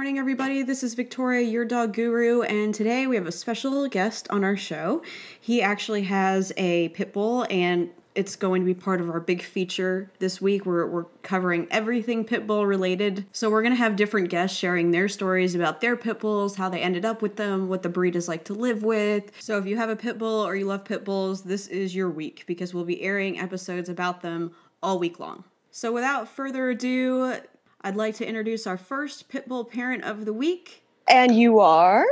morning, everybody. This is Victoria, your dog guru, and today we have a special guest on our show. He actually has a pit bull, and it's going to be part of our big feature this week. We're, we're covering everything pit bull related. So, we're going to have different guests sharing their stories about their pit bulls, how they ended up with them, what the breed is like to live with. So, if you have a pit bull or you love pit bulls, this is your week because we'll be airing episodes about them all week long. So, without further ado, I'd like to introduce our first Pitbull parent of the week. And you are?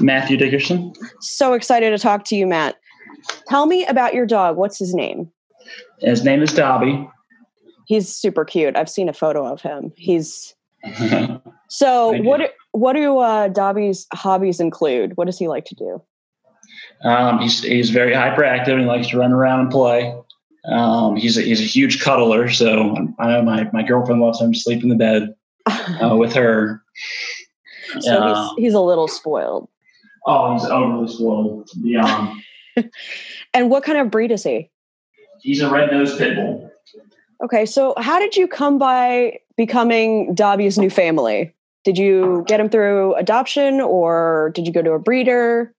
Matthew Dickerson. So excited to talk to you, Matt. Tell me about your dog. What's his name? His name is Dobby. He's super cute. I've seen a photo of him. He's so what what do uh, Dobby's hobbies include? What does he like to do? Um, he's he's very hyperactive and he likes to run around and play. Um, he's a, he's a huge cuddler, so I know my, my girlfriend loves him to sleep in the bed uh, with her. So uh, he's, he's a little spoiled. Oh, he's overly spoiled. Beyond. and what kind of breed is he? He's a red nosed pit bull. Okay, so how did you come by becoming Dobby's new family? Did you get him through adoption or did you go to a breeder?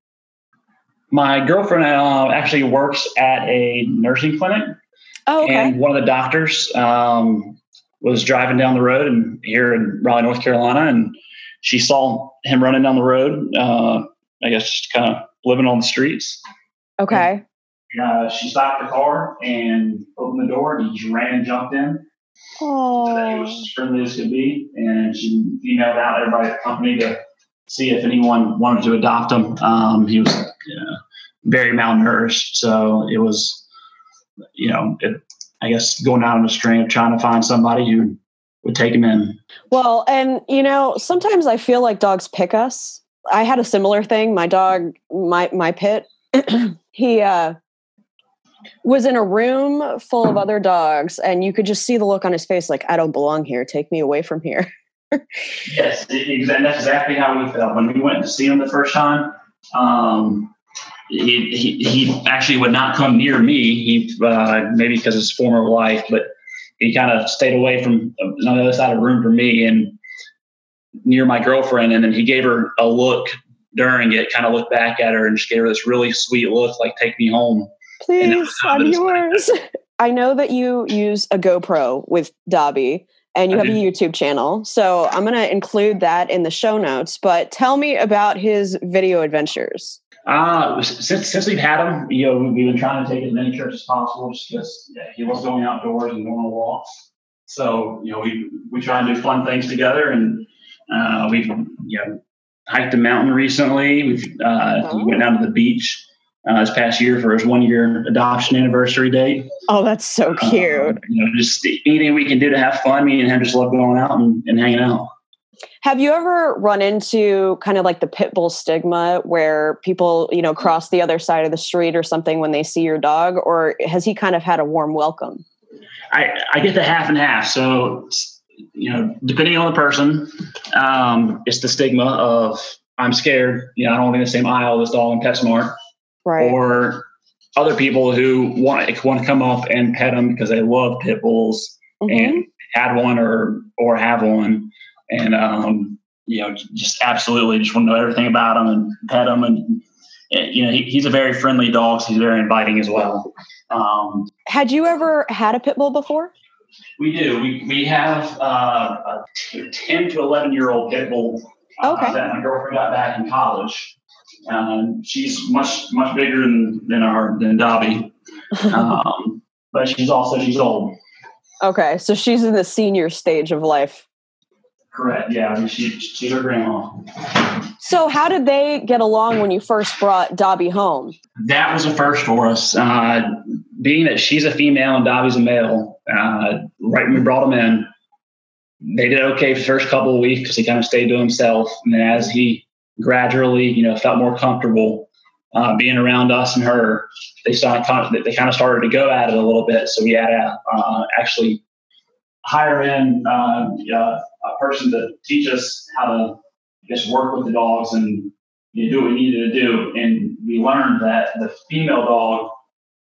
My girlfriend uh, actually works at a nursing clinic. Oh, okay. And one of the doctors um, was driving down the road and here in Raleigh, North Carolina, and she saw him running down the road. Uh, I guess just kind of living on the streets. Okay. And, uh, she stopped the car and opened the door, and he just ran and jumped in. Oh. So that he was as friendly as could be, and she emailed out everybody at the company to see if anyone wanted to adopt him. Um, he was very malnourished, so it was, you know, it, I guess going out on a string of trying to find somebody who would take him in. Well, and you know, sometimes I feel like dogs pick us. I had a similar thing. My dog, my my pit, he uh, was in a room full of other dogs, and you could just see the look on his face, like I don't belong here. Take me away from here. yes, and that's exactly how we felt when we went to see him the first time. Um, he, he, he actually would not come near me. He uh, maybe because of his former wife, but he kind of stayed away from on the other side of the room from me and near my girlfriend. And then he gave her a look during it, kind of looked back at her and just gave her this really sweet look, like "Take me home." Please, I'm yours. I know that you use a GoPro with Dobby and you have a YouTube channel. So I'm going to include that in the show notes. But tell me about his video adventures. Uh, since since we've had him, you know, we've been trying to take as many trips as possible, just because yeah, he loves going outdoors and going on walks. So you know, we we try and do fun things together, and uh, we've you know hiked a mountain recently. We've uh, oh. we went down to the beach uh, this past year for his one year adoption anniversary date. Oh, that's so uh, cute. you know, just anything we can do to have fun. Me and him just love going out and, and hanging out. Have you ever run into kind of like the pit bull stigma where people, you know, cross the other side of the street or something when they see your dog, or has he kind of had a warm welcome? I, I get the half and half. So, you know, depending on the person, um, it's the stigma of I'm scared. You know, I don't want to be in the same aisle as dog in PetSmart. Right. Or other people who want want to come up and pet them because they love pit bulls mm-hmm. and had one or or have one and um, you know, just absolutely just want to know everything about him and pet him. And, you know, he, he's a very friendly dog. So he's very inviting as well. Um, Had you ever had a pit bull before? We do. We, we have uh, a 10 to 11 year old pit bull uh, okay. that my girlfriend got back in college. Um, she's much, much bigger than, than our, than Dobby. Um, but she's also, she's old. Okay. So she's in the senior stage of life. Correct. Yeah, I mean, she, she's her grandma. So, how did they get along when you first brought Dobby home? That was a first for us. Uh, being that she's a female and Dobby's a male, uh, right when we brought him in, they did okay for the first couple of weeks because he kind of stayed to himself. And then as he gradually, you know, felt more comfortable uh, being around us and her, they started they kind of started to go at it a little bit. So we had to uh, actually hire in uh, a person to teach us how to just work with the dogs and you know, do what we needed to do. And we learned that the female dog,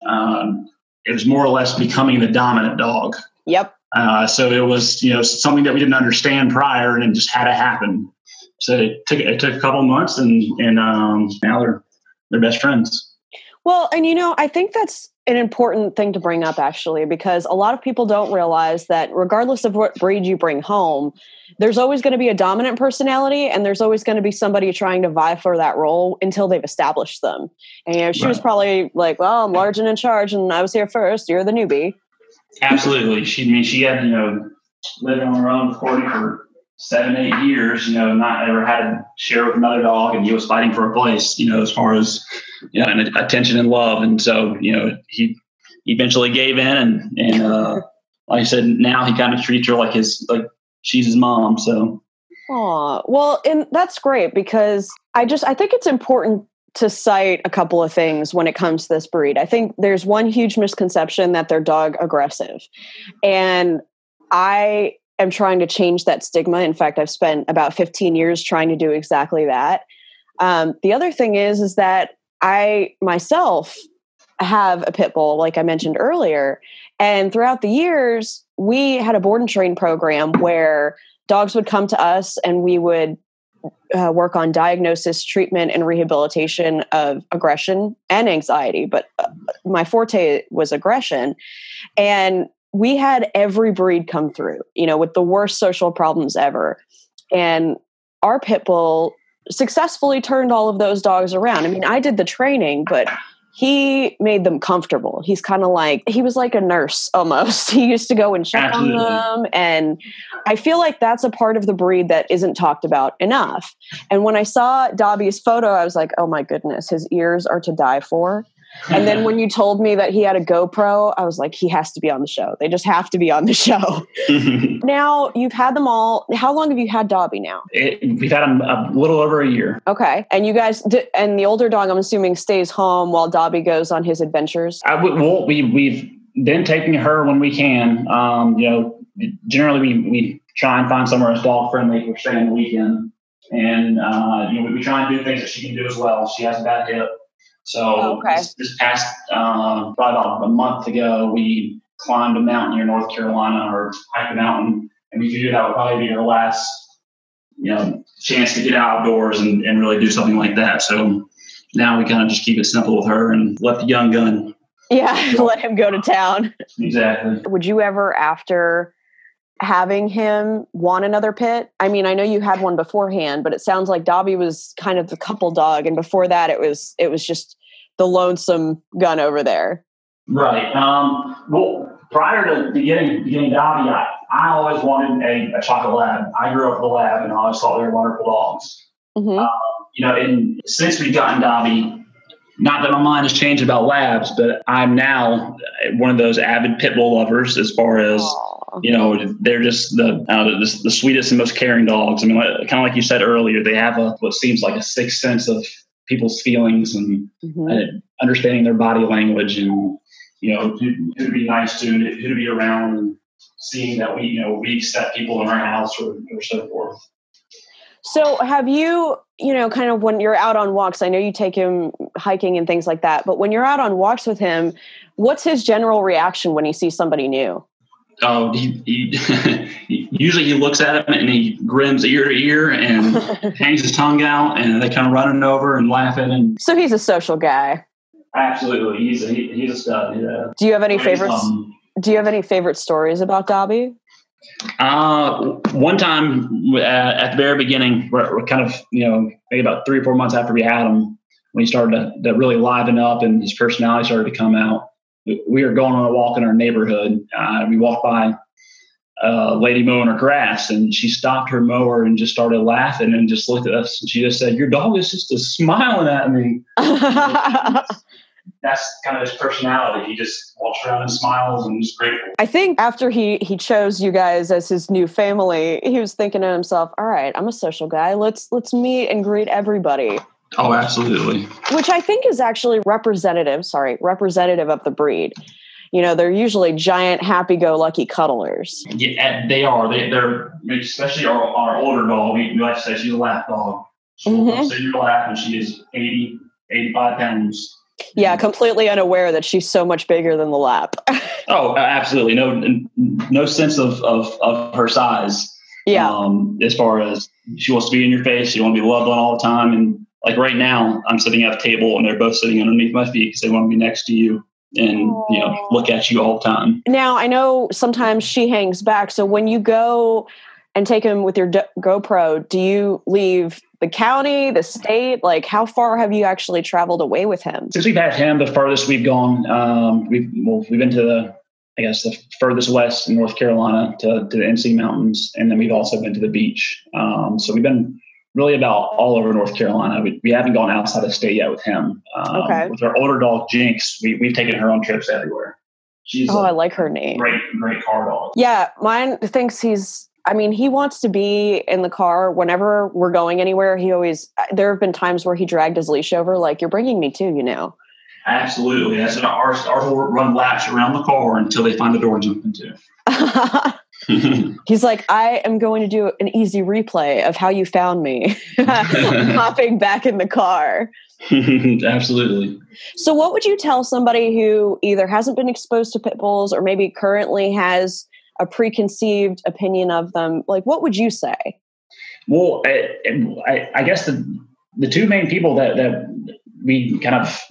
um, it was more or less becoming the dominant dog. Yep. Uh, so it was, you know, something that we didn't understand prior, and it just had to happen. so it took it took a couple months, and and um, now they're they're best friends. Well, and you know, I think that's an important thing to bring up actually, because a lot of people don't realize that regardless of what breed you bring home, there's always going to be a dominant personality and there's always going to be somebody trying to vie for that role until they've established them. And you know, she right. was probably like, Well, I'm large and in charge and I was here first, you're the newbie. Absolutely. She I mean she had, you know, living on her own Courtney for seven, eight years, you know, not ever had to share with another dog and he was fighting for a place, you know, as far as, you know, and attention and love. And so, you know, he eventually gave in and, and, uh, like I said, now he kind of treats her like his, like she's his mom. So. Aw, well, and that's great because I just, I think it's important to cite a couple of things when it comes to this breed. I think there's one huge misconception that they're dog aggressive. And I am trying to change that stigma. In fact, I've spent about 15 years trying to do exactly that. Um, the other thing is, is that I myself have a pit bull, like I mentioned earlier, and throughout the years, we had a board and train program where dogs would come to us and we would uh, work on diagnosis, treatment, and rehabilitation of aggression and anxiety. But uh, my forte was aggression. And we had every breed come through, you know, with the worst social problems ever. And our pit bull successfully turned all of those dogs around. I mean, I did the training, but he made them comfortable. He's kind of like he was like a nurse almost. He used to go and check Absolutely. on them and I feel like that's a part of the breed that isn't talked about enough. And when I saw Dobby's photo, I was like, "Oh my goodness, his ears are to die for." And then when you told me that he had a GoPro, I was like, he has to be on the show. They just have to be on the show. now you've had them all. How long have you had Dobby now? It, we've had him a little over a year. Okay. And you guys, and the older dog, I'm assuming, stays home while Dobby goes on his adventures? I, well, we, we've been taking her when we can. Um, you know, generally we, we try and find somewhere that's dog friendly for staying the weekend. And, uh, you know, we, we try and do things that she can do as well. She has a bad hip. So oh, okay. this, this, past um, probably about a month ago, we climbed a mountain near North Carolina or hiked a mountain, and we figured that would probably be our last, you know, chance to get outdoors and, and really do something like that. So now we kind of just keep it simple with her and let the young gun. Yeah, let him go to town. Exactly. Would you ever, after having him want another pit? I mean, I know you had one beforehand, but it sounds like Dobby was kind of the couple dog, and before that, it was it was just the lonesome gun over there. Right. Um, well, prior to getting getting Dobby, I, I always wanted a, a chocolate lab. I grew up with a lab, and I always thought they were wonderful dogs. Mm-hmm. Uh, you know, and since we've gotten Dobby, not that my mind has changed about labs, but I'm now one of those avid pit bull lovers as far as. Aww you know, they're just the, uh, the, the sweetest and most caring dogs. I mean, kind of like you said earlier, they have a what seems like a sixth sense of people's feelings and mm-hmm. uh, understanding their body language and you know who, who to be nice to, who to be around, and seeing that we you know we accept people in our house or, or so forth. So, have you, you know, kind of when you're out on walks, I know you take him hiking and things like that, but when you're out on walks with him, what's his general reaction when he sees somebody new? oh, he, he usually he looks at him and he grins ear to ear and hangs his tongue out, and they kind of run running over and laughing. And so he's a social guy. Absolutely, he's a, he, he's a stud. Yeah. Do you have any favorites? Um, do you have any favorite stories about Dobby? Uh, one time uh, at the very beginning, we're, we're, kind of you know maybe about three or four months after we had him, when he started to, to really liven up and his personality started to come out we were going on a walk in our neighborhood. Uh, we walked by a lady mowing her grass, and she stopped her mower and just started laughing and just looked at us. And she just said, "Your dog is just a smiling at me." That's kind of his personality. He just walks around and smiles and is grateful. I think after he he chose you guys as his new family, he was thinking to himself, "All right, I'm a social guy. Let's let's meet and greet everybody." Oh, absolutely. Which I think is actually representative, sorry, representative of the breed. You know, they're usually giant, happy go lucky cuddlers. Yeah, they are. They, are especially our, our older dog. We, we like to say she's a lap dog. She'll mm-hmm. sit your lap and she is 80, 85 pounds. Yeah, completely unaware that she's so much bigger than the lap. oh, absolutely. No, no sense of, of, of her size. Yeah. Um, as far as she wants to be in your face, she want to be loved on all the time. And like right now, I'm sitting at a table and they're both sitting underneath my feet because they want to be next to you and you know look at you all the time. Now I know sometimes she hangs back. So when you go and take him with your GoPro, do you leave the county, the state? Like, how far have you actually traveled away with him? Since we've had him, the farthest we've gone, um, we've well, we've been to the I guess the furthest west in North Carolina to, to the NC Mountains, and then we've also been to the beach. Um, so we've been really about all over North Carolina. We, we haven't gone outside of state yet with him. Um, Okay. With our older dog Jinx, we, we've taken her on trips everywhere. She's Oh, I like her name. great, great car dog. Yeah, mine thinks he's. I mean, he wants to be in the car whenever we're going anywhere. He always. Uh, there have been times where he dragged his leash over, like you're bringing me too, you know. Absolutely. That's ours. Ours will run laps around the car until they find the door to jump into. He's like, I am going to do an easy replay of how you found me, hopping back in the car. Absolutely. So, what would you tell somebody who either hasn't been exposed to pit bulls or maybe currently has a preconceived opinion of them? Like, what would you say? Well, I, I, I guess the the two main people that that we kind of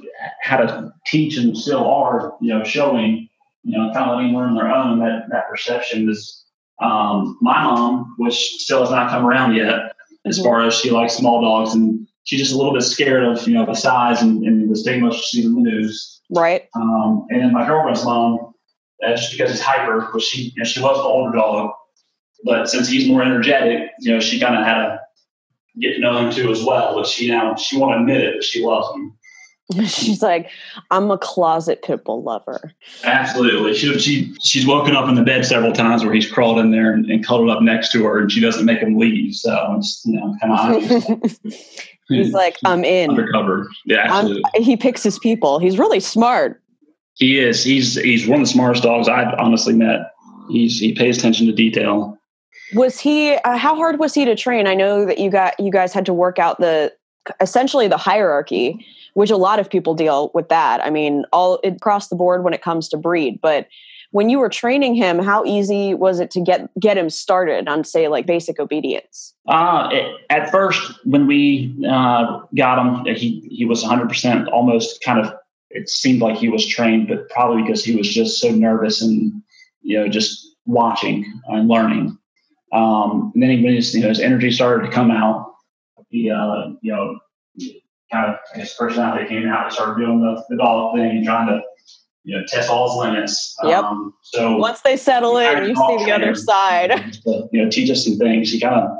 had to teach and still are, you know, showing, you know, kind of letting them learn their own that that perception is um, my mom, which still has not come around yet, as Mhm. far as she likes small dogs and she's just a little bit scared of you know the size and, and the stigma she sees in the news. Right? Um, and then my girlfriend's mom, just because he's hyper, which she you know, she loves the older dog, but since he's more energetic, you know, she kind of had to get to know him too as well. But she now she won't admit it, but she loves him. She's like, I'm a closet pit bull lover. Absolutely, she she she's woken up in the bed several times where he's crawled in there and, and cuddled up next to her, and she doesn't make him leave. So it's you know kind of obvious. He's like, I'm in. undercover. Yeah, I'm, he picks his people. He's really smart. He is. He's he's one of the smartest dogs I've honestly met. He's he pays attention to detail. Was he? Uh, how hard was he to train? I know that you got you guys had to work out the essentially the hierarchy, which a lot of people deal with that. I mean, all across the board when it comes to breed. But when you were training him, how easy was it to get get him started on say like basic obedience? Uh, it- at first, when we uh, got him, he he was 100 percent almost kind of. It seemed like he was trained, but probably because he was just so nervous and you know just watching and learning. Um, and then he, when his you know his energy started to come out, he uh, you know kind of his personality came out. He started doing the, the dog thing and trying to you know test all his limits. Yep. Um, so Once they settle in, you see the other side. to, you know, teach us some things. He kind of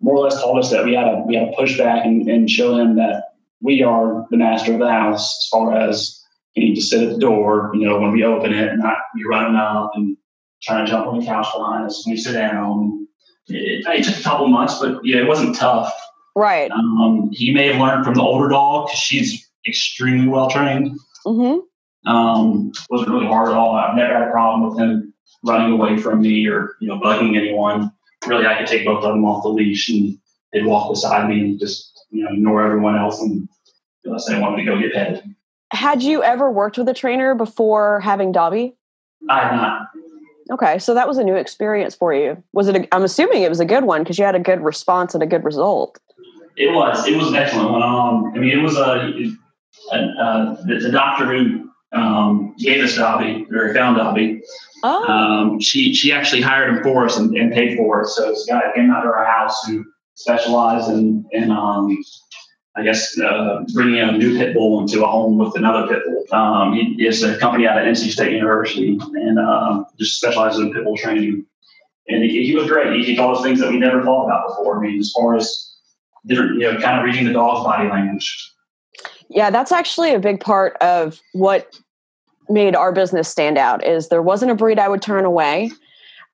more or less told us that we had to we had to push back and, and show him that we are the master of the house as far as you need to sit at the door, you know, when we open it, not be running up and trying to jump on the couch behind us when we sit down. It, it took a couple months, but yeah, it wasn't tough. Right. Um, he may have learned from the older dog because she's extremely well trained. Mm-hmm. Um, wasn't really hard at all. I've never had a problem with him running away from me or you know bugging anyone. Really, I could take both of them off the leash and they'd walk beside me and just you know ignore everyone else and unless they wanted to go get petted. Had you ever worked with a trainer before having Dobby? I had not. Okay, so that was a new experience for you. Was it? A, I'm assuming it was a good one because you had a good response and a good result. It was. It was an excellent one. Um, I mean, it was a, a, a the, the doctor who um, gave us Dobby or found Dobby. Oh, Um, she she actually hired him for us and, and paid for it. So it's a guy that came out to our house who specialized in in um, I guess uh, bringing a new pit bull into a home with another pit bull. Um, is a company out of NC State University and uh, just specializes in pit bull training. And he, he was great. He, he taught us things that we never thought about before. I mean, as far as different, you know, kind of reading the dog's body language. yeah, that's actually a big part of what made our business stand out. Is there wasn't a breed I would turn away.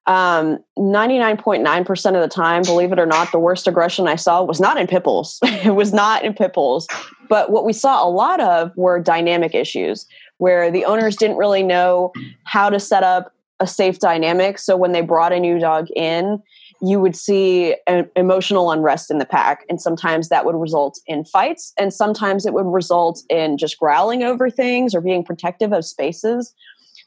Um, 99.9% of the time, believe it or not, the worst aggression I saw was not in pit bulls. it was not in pit bulls. But what we saw a lot of were dynamic issues where the owners didn't really know how to set up a safe dynamic. So when they brought a new dog in, you would see an emotional unrest in the pack. And sometimes that would result in fights. And sometimes it would result in just growling over things or being protective of spaces.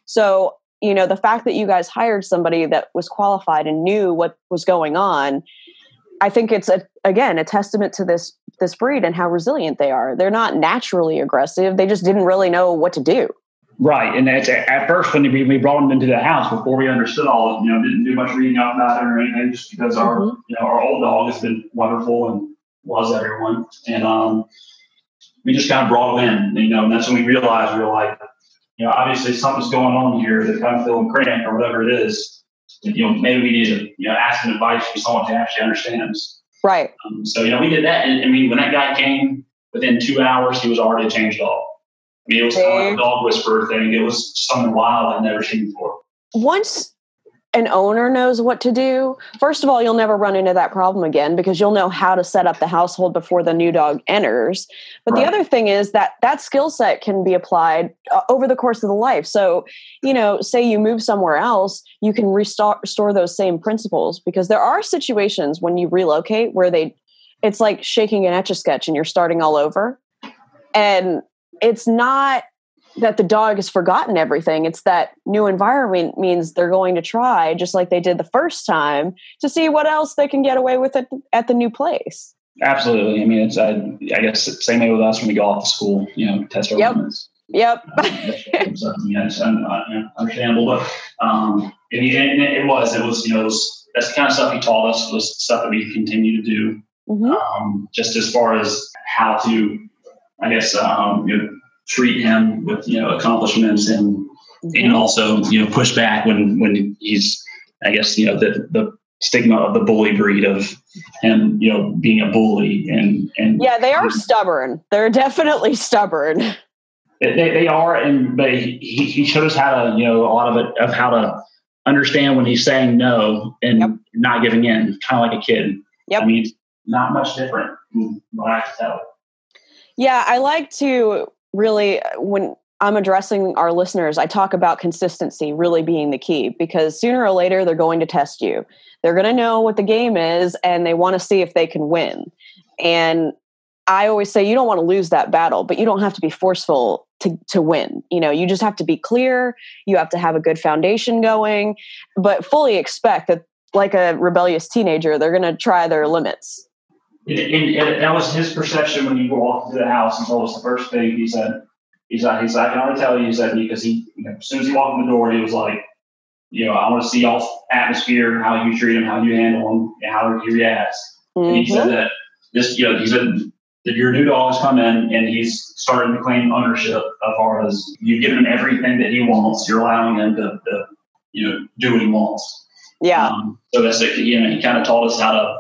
So you know the fact that you guys hired somebody that was qualified and knew what was going on i think it's a, again a testament to this this breed and how resilient they are. They're not naturally aggressive. They just didn't really know what to do. Right, and that's at first when we, brought them into the house before we understood all, of you know, didn't do much reading up about it or anything, just because our Mhm. you know our old dog has been wonderful and loves everyone, and um, we just kind of brought them in, you know, and that's when we realized we were like, you know, obviously something's going on here. Kind of feeling cramped or whatever it is. You know, maybe we need to you know ask some advice from someone who actually understands. right Um, so you know, we did that, and I mean, when that guy came, within two hours, he was already a changed dog. I mean, it was kind of like a dog whisperer thing. It was something wild I'd never seen before. once an owner knows what to do, first of all, you'll never run into that problem again because you'll know how to set up the household before the new dog enters. But Right. the other thing is that that skill set can be applied uh, over the course of the life. So, you know, say you move somewhere else, you can restore restore those same principles because there are situations when you relocate where they it's like shaking an etch a sketch and you're starting all over. And it's not that the dog has forgotten everything. It's that new environment means they're going to try, just like they did the first time, to see what else they can get away with at, at the new place. Absolutely. I mean, it's I, I guess same way with us when we go off to school. You know, test our Yep. limits. Yep. Um, so, yeah, it's un, you know, understandable, but um, and, he- and it was it was you know it was, that's the kind of stuff he taught us was stuff that we continue to do. Mhm. um, just as far as how to, I guess, um, you know, treat him with you know accomplishments and Mm-hmm. and also you know push back when when he's, I guess, you know the the stigma of the bully breed of him, you know, being a bully and and Yeah, they are stubborn. They're definitely stubborn. They, they are, and but he, he he showed us how to, you know, a lot of it of how to understand when he's saying no and Yep. not giving in, kind of like a kid. Yep. I mean, not much different from what I tell. Yeah, I like to really, uh, when I'm addressing our listeners, I talk about consistency really being the key because sooner or later they're going to test you. They're going to know what the game is and they want to see if they can win. And I always say you don't want to lose that battle, but you don't have to be forceful to, to win. You know, you just have to be clear, you have to have a good foundation going, but fully expect that, like a rebellious teenager, they're going to try their limits. And, and, and that was his perception when he walked into the house and told us the first thing he said. He's like, he's like, I can only tell you, he said, because he, you know, as soon as he walked in the door, he was like, you know, I want to see y'all's atmosphere, how you treat him, how you handle him, and how he reacts. And he said that this, you know, he said that your new dog has come in and he's starting to claim ownership far as you've given him everything that he wants. You're allowing him to, to you know, do what he wants. Yeah. Um, so that's it. You know, he kind of taught us how to,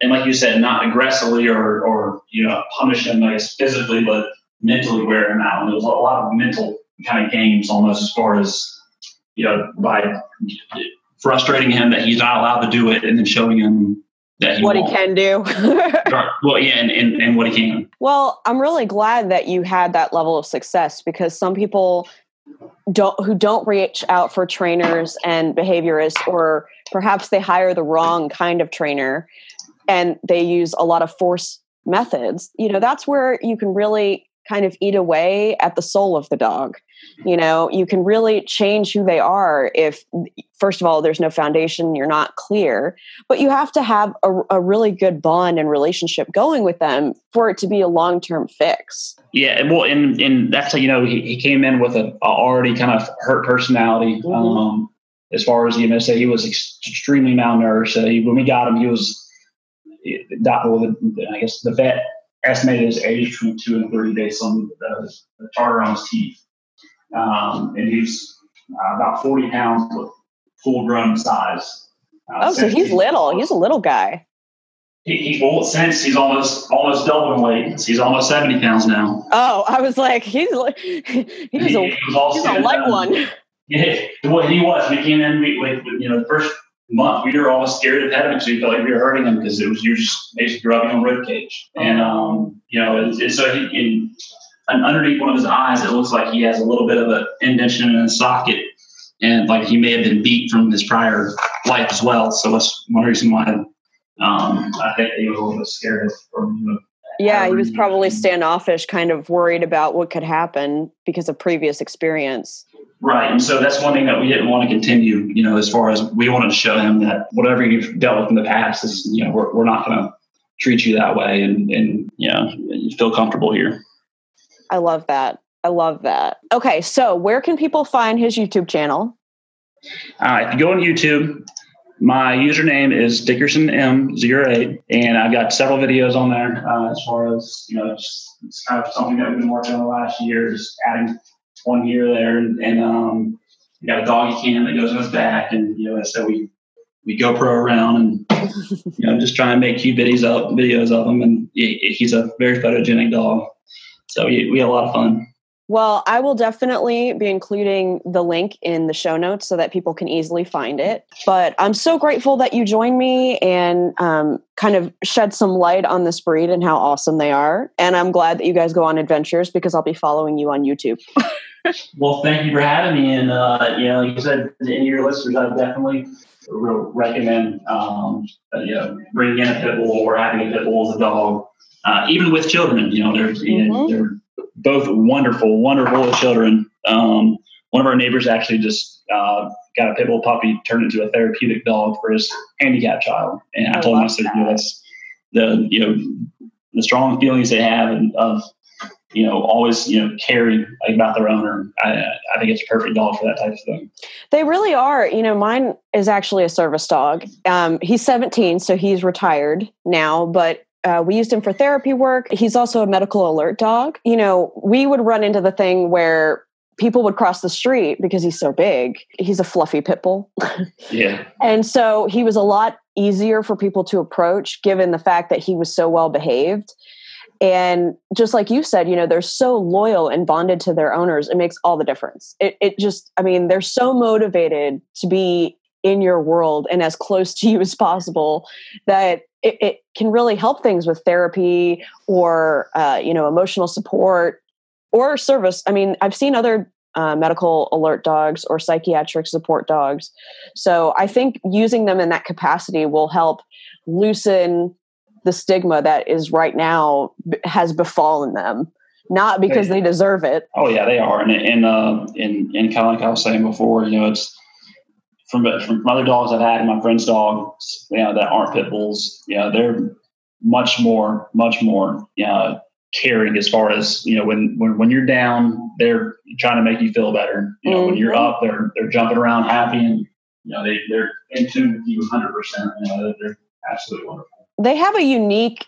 and like you said, not aggressively or, or you know, punish him, I guess, physically, but mentally wear him out. And there was a lot of mental kind of games almost as far as, you know, by frustrating him that he's not allowed to do it and then showing him that he what he won't. can do. Well, yeah, and, and, and what he can. well, I'm really glad that you had that level of success because some people don't who don't reach out for trainers and behaviorists or perhaps they hire the wrong kind of trainer and they use a lot of force methods. You know, that's where you can really kind of eat away at the soul of the dog. You know, you can really change who they are if first of all there's no foundation, you're not clear, but you have to have a, a really good bond and relationship going with them for it to be a long-term fix. Yeah, and well, and and that's how, you know he, he came in with a, already kind of hurt personality. Mhm. Um, as far as you know, say he was ex- extremely malnourished. So he, when we got him, he was that well, the, I guess the vet estimated his age between two and three based on the, the chart on his teeth. Um, and he's uh, about forty pounds, with full grown size. Uh, Oh, so he's little. He's a little guy. He, he well, since he's almost almost double in weight. He's almost seventy pounds now. Oh, I was like, he's like, he's a He was he's a light one. Yeah, well, he was. We came in, we, we, we- you know, the first month we were almost scared of pet him because we felt like we were hurting him because it was you just basically rubbing on rib cage, and um, you know, so he in and underneath one of his eyes, it looks like he has a little bit of an indentation in his socket, and like he may have been beat from his prior life as well. So that's one reason why um, I think he was a little bit scared from you know, Yeah, he was probably standoffish, kind of worried about what could happen because of previous experience. Right. And so that's one thing that we didn't want to continue, you know, as far as we wanted to show him that whatever you've dealt with in the past is, you know, we're, we're not going to treat you that way and, and, you know, you feel comfortable here. I love that. I love that. Okay. So where can people find his YouTube channel? Uh, if you go on YouTube, my username is Dickerson M08, and I've got several videos on there uh, as far as, you know, it's, it's kind of something that we've been working on the last year, just adding one here or there, and, and um, we got a doggy cam that goes on his back, and you know, so we we GoPro around and you know just try and make cute videos up videos of him, and he, he's a very photogenic dog, so we, we had a lot of fun. Well, I will definitely be including the link in the show notes so that people can easily find it. But I'm so grateful that you joined me and um, kind of shed some light on this breed and how awesome they are. And I'm glad that you guys go on adventures because I'll be following you on YouTube. well, thank you for having me. And, uh, you know, like you said, any of your listeners, I definitely recommend, um, you know, bringing in a pit bull or having a pit bull as a dog, uh, even with children. You know, they're, mm-hmm. they're both wonderful, wonderful children. Um, one of our neighbors actually just uh, got a pit bull puppy turned into a therapeutic dog for his handicapped child. And I, I told him, I said, you know, that's the, you know, the strong feelings they have and of you know, always, you know, caring about their owner. I, I think it's a perfect dog for that type of thing. They really are. You know, mine is actually a service dog. Um, he's 17, so he's retired now, but uh, we used him for therapy work. He's also a medical alert dog. You know, we would run into the thing where people would cross the street because he's so big. He's a fluffy pit bull. yeah. And so he was a lot easier for people to approach given the fact that he was so well behaved. And just like you said, you know, they're so loyal and bonded to their owners. It makes all the difference. It, it just, I mean, they're so motivated to be in your world and as close to you as possible that it, it can really help things with therapy or, uh, you know, emotional support or service. I mean, I've seen other uh, medical alert dogs or psychiatric support dogs. So I think using them in that capacity will help loosen the stigma that is right now has befallen them not because they, they deserve it. Oh yeah they are. And and uh and, and kind of like i was saying before you know it's from from other dogs i've had and my friends dogs you know that aren't pit bulls you know they're much more much more you know caring as far as you know when when, when you're down they're trying to make you feel better. You know mm-hmm. when you're mm-hmm. up they're they're jumping around happy and you know they they're in tune with you 100 percent. You know they're, they're absolutely wonderful they have a unique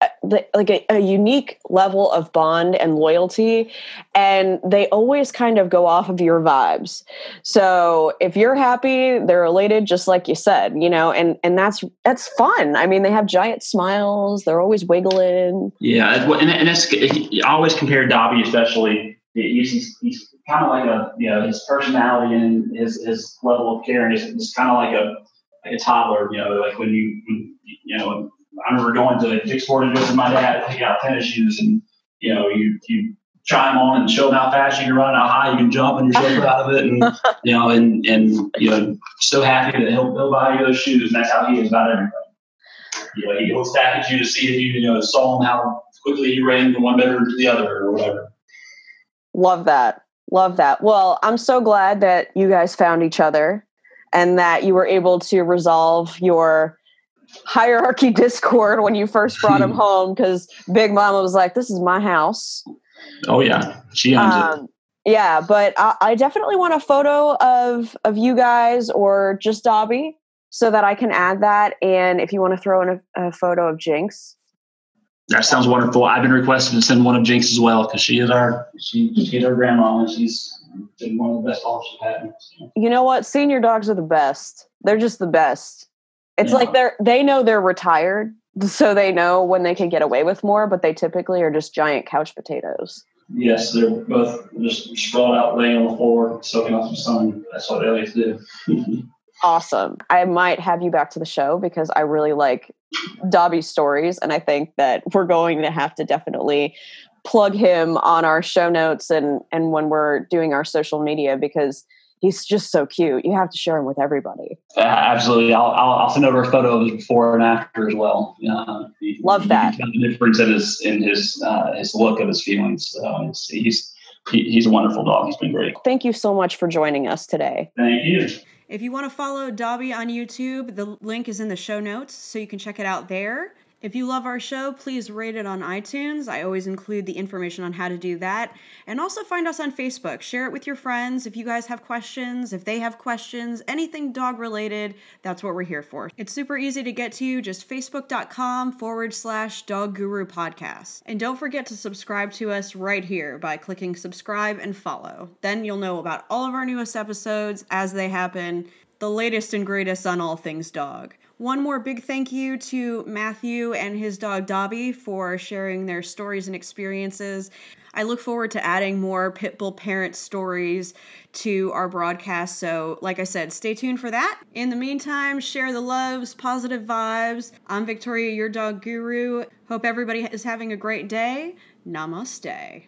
uh, like a, a, unique level of bond and loyalty and they always kind of go off of your vibes. So if you're happy they're elated just like you said you know and and that's that's fun. I mean they have giant smiles they're always wiggling. Yeah and, and it's I always compare dobby especially he's, he's kind of like a you know his personality and his his level of caring is, is kind of like a like a toddler, you know, like when you, when, you know, I remember going to Dick's Sporting Goods with my dad, pick out tennis shoes, and you know, you you try them on and show them how fast you can run, how high you can jump, and you're so proud of it, and you know, and and you know, so happy that he'll he'll buy you those shoes, and that's how he is about everything. You know, he'll stack at you to see if you you know saw him how quickly he ran from one bedroom to the other or whatever. Love that. Love that. Well, I'm so glad that you guys found each other and that you were able to resolve your hierarchy discord when you first brought him home because Big Mama was like, "This is my house." Oh yeah, she owns um, it. Yeah, but I, I, definitely want a photo of of you guys or just Dobby so that I can add that. And if you want to throw in a, a photo of Jinx, that sounds wonderful. I've been requested to send one of Jinx as well because she is our she, she's our grandma and she's been one of the best she's had. You know what? Senior dogs are the best. They're just the best. It's yeah. like they're they know they're retired, so they know when they can get away with more, but they typically are just giant couch potatoes. Yes, they're both just sprawled out, laying on the floor, soaking up some sun. That's what they like to do. awesome. I might have you back to the show because I really like Dobby's stories, and I think that we're going to have to definitely plug him on our show notes and and when we're doing our social media because he's just so cute. You have to share him with everybody. Uh, absolutely, I'll, I'll, I'll send over a photo of his before and after as well. Uh, Love that. The difference in his in his uh, his look of his feelings. So he's he, he's a wonderful dog. He's been great. Thank you so much for joining us today. Thank you. If you want to follow Dobby on YouTube, the link is in the show notes, so you can check it out there. If you love our show, please rate it on iTunes. I always include the information on how to do that. And also find us on Facebook. Share it with your friends. If you guys have questions, if they have questions, anything dog related, that's what we're here for. It's super easy to get to, you. just facebook.com forward slash dog guru podcast. And don't forget to subscribe to us right here by clicking subscribe and follow. Then you'll know about all of our newest episodes as they happen, the latest and greatest on all things dog. One more big thank you to Matthew and his dog Dobby for sharing their stories and experiences. I look forward to adding more Pitbull parent stories to our broadcast. So, like I said, stay tuned for that. In the meantime, share the loves, positive vibes. I'm Victoria, your dog guru. Hope everybody is having a great day. Namaste.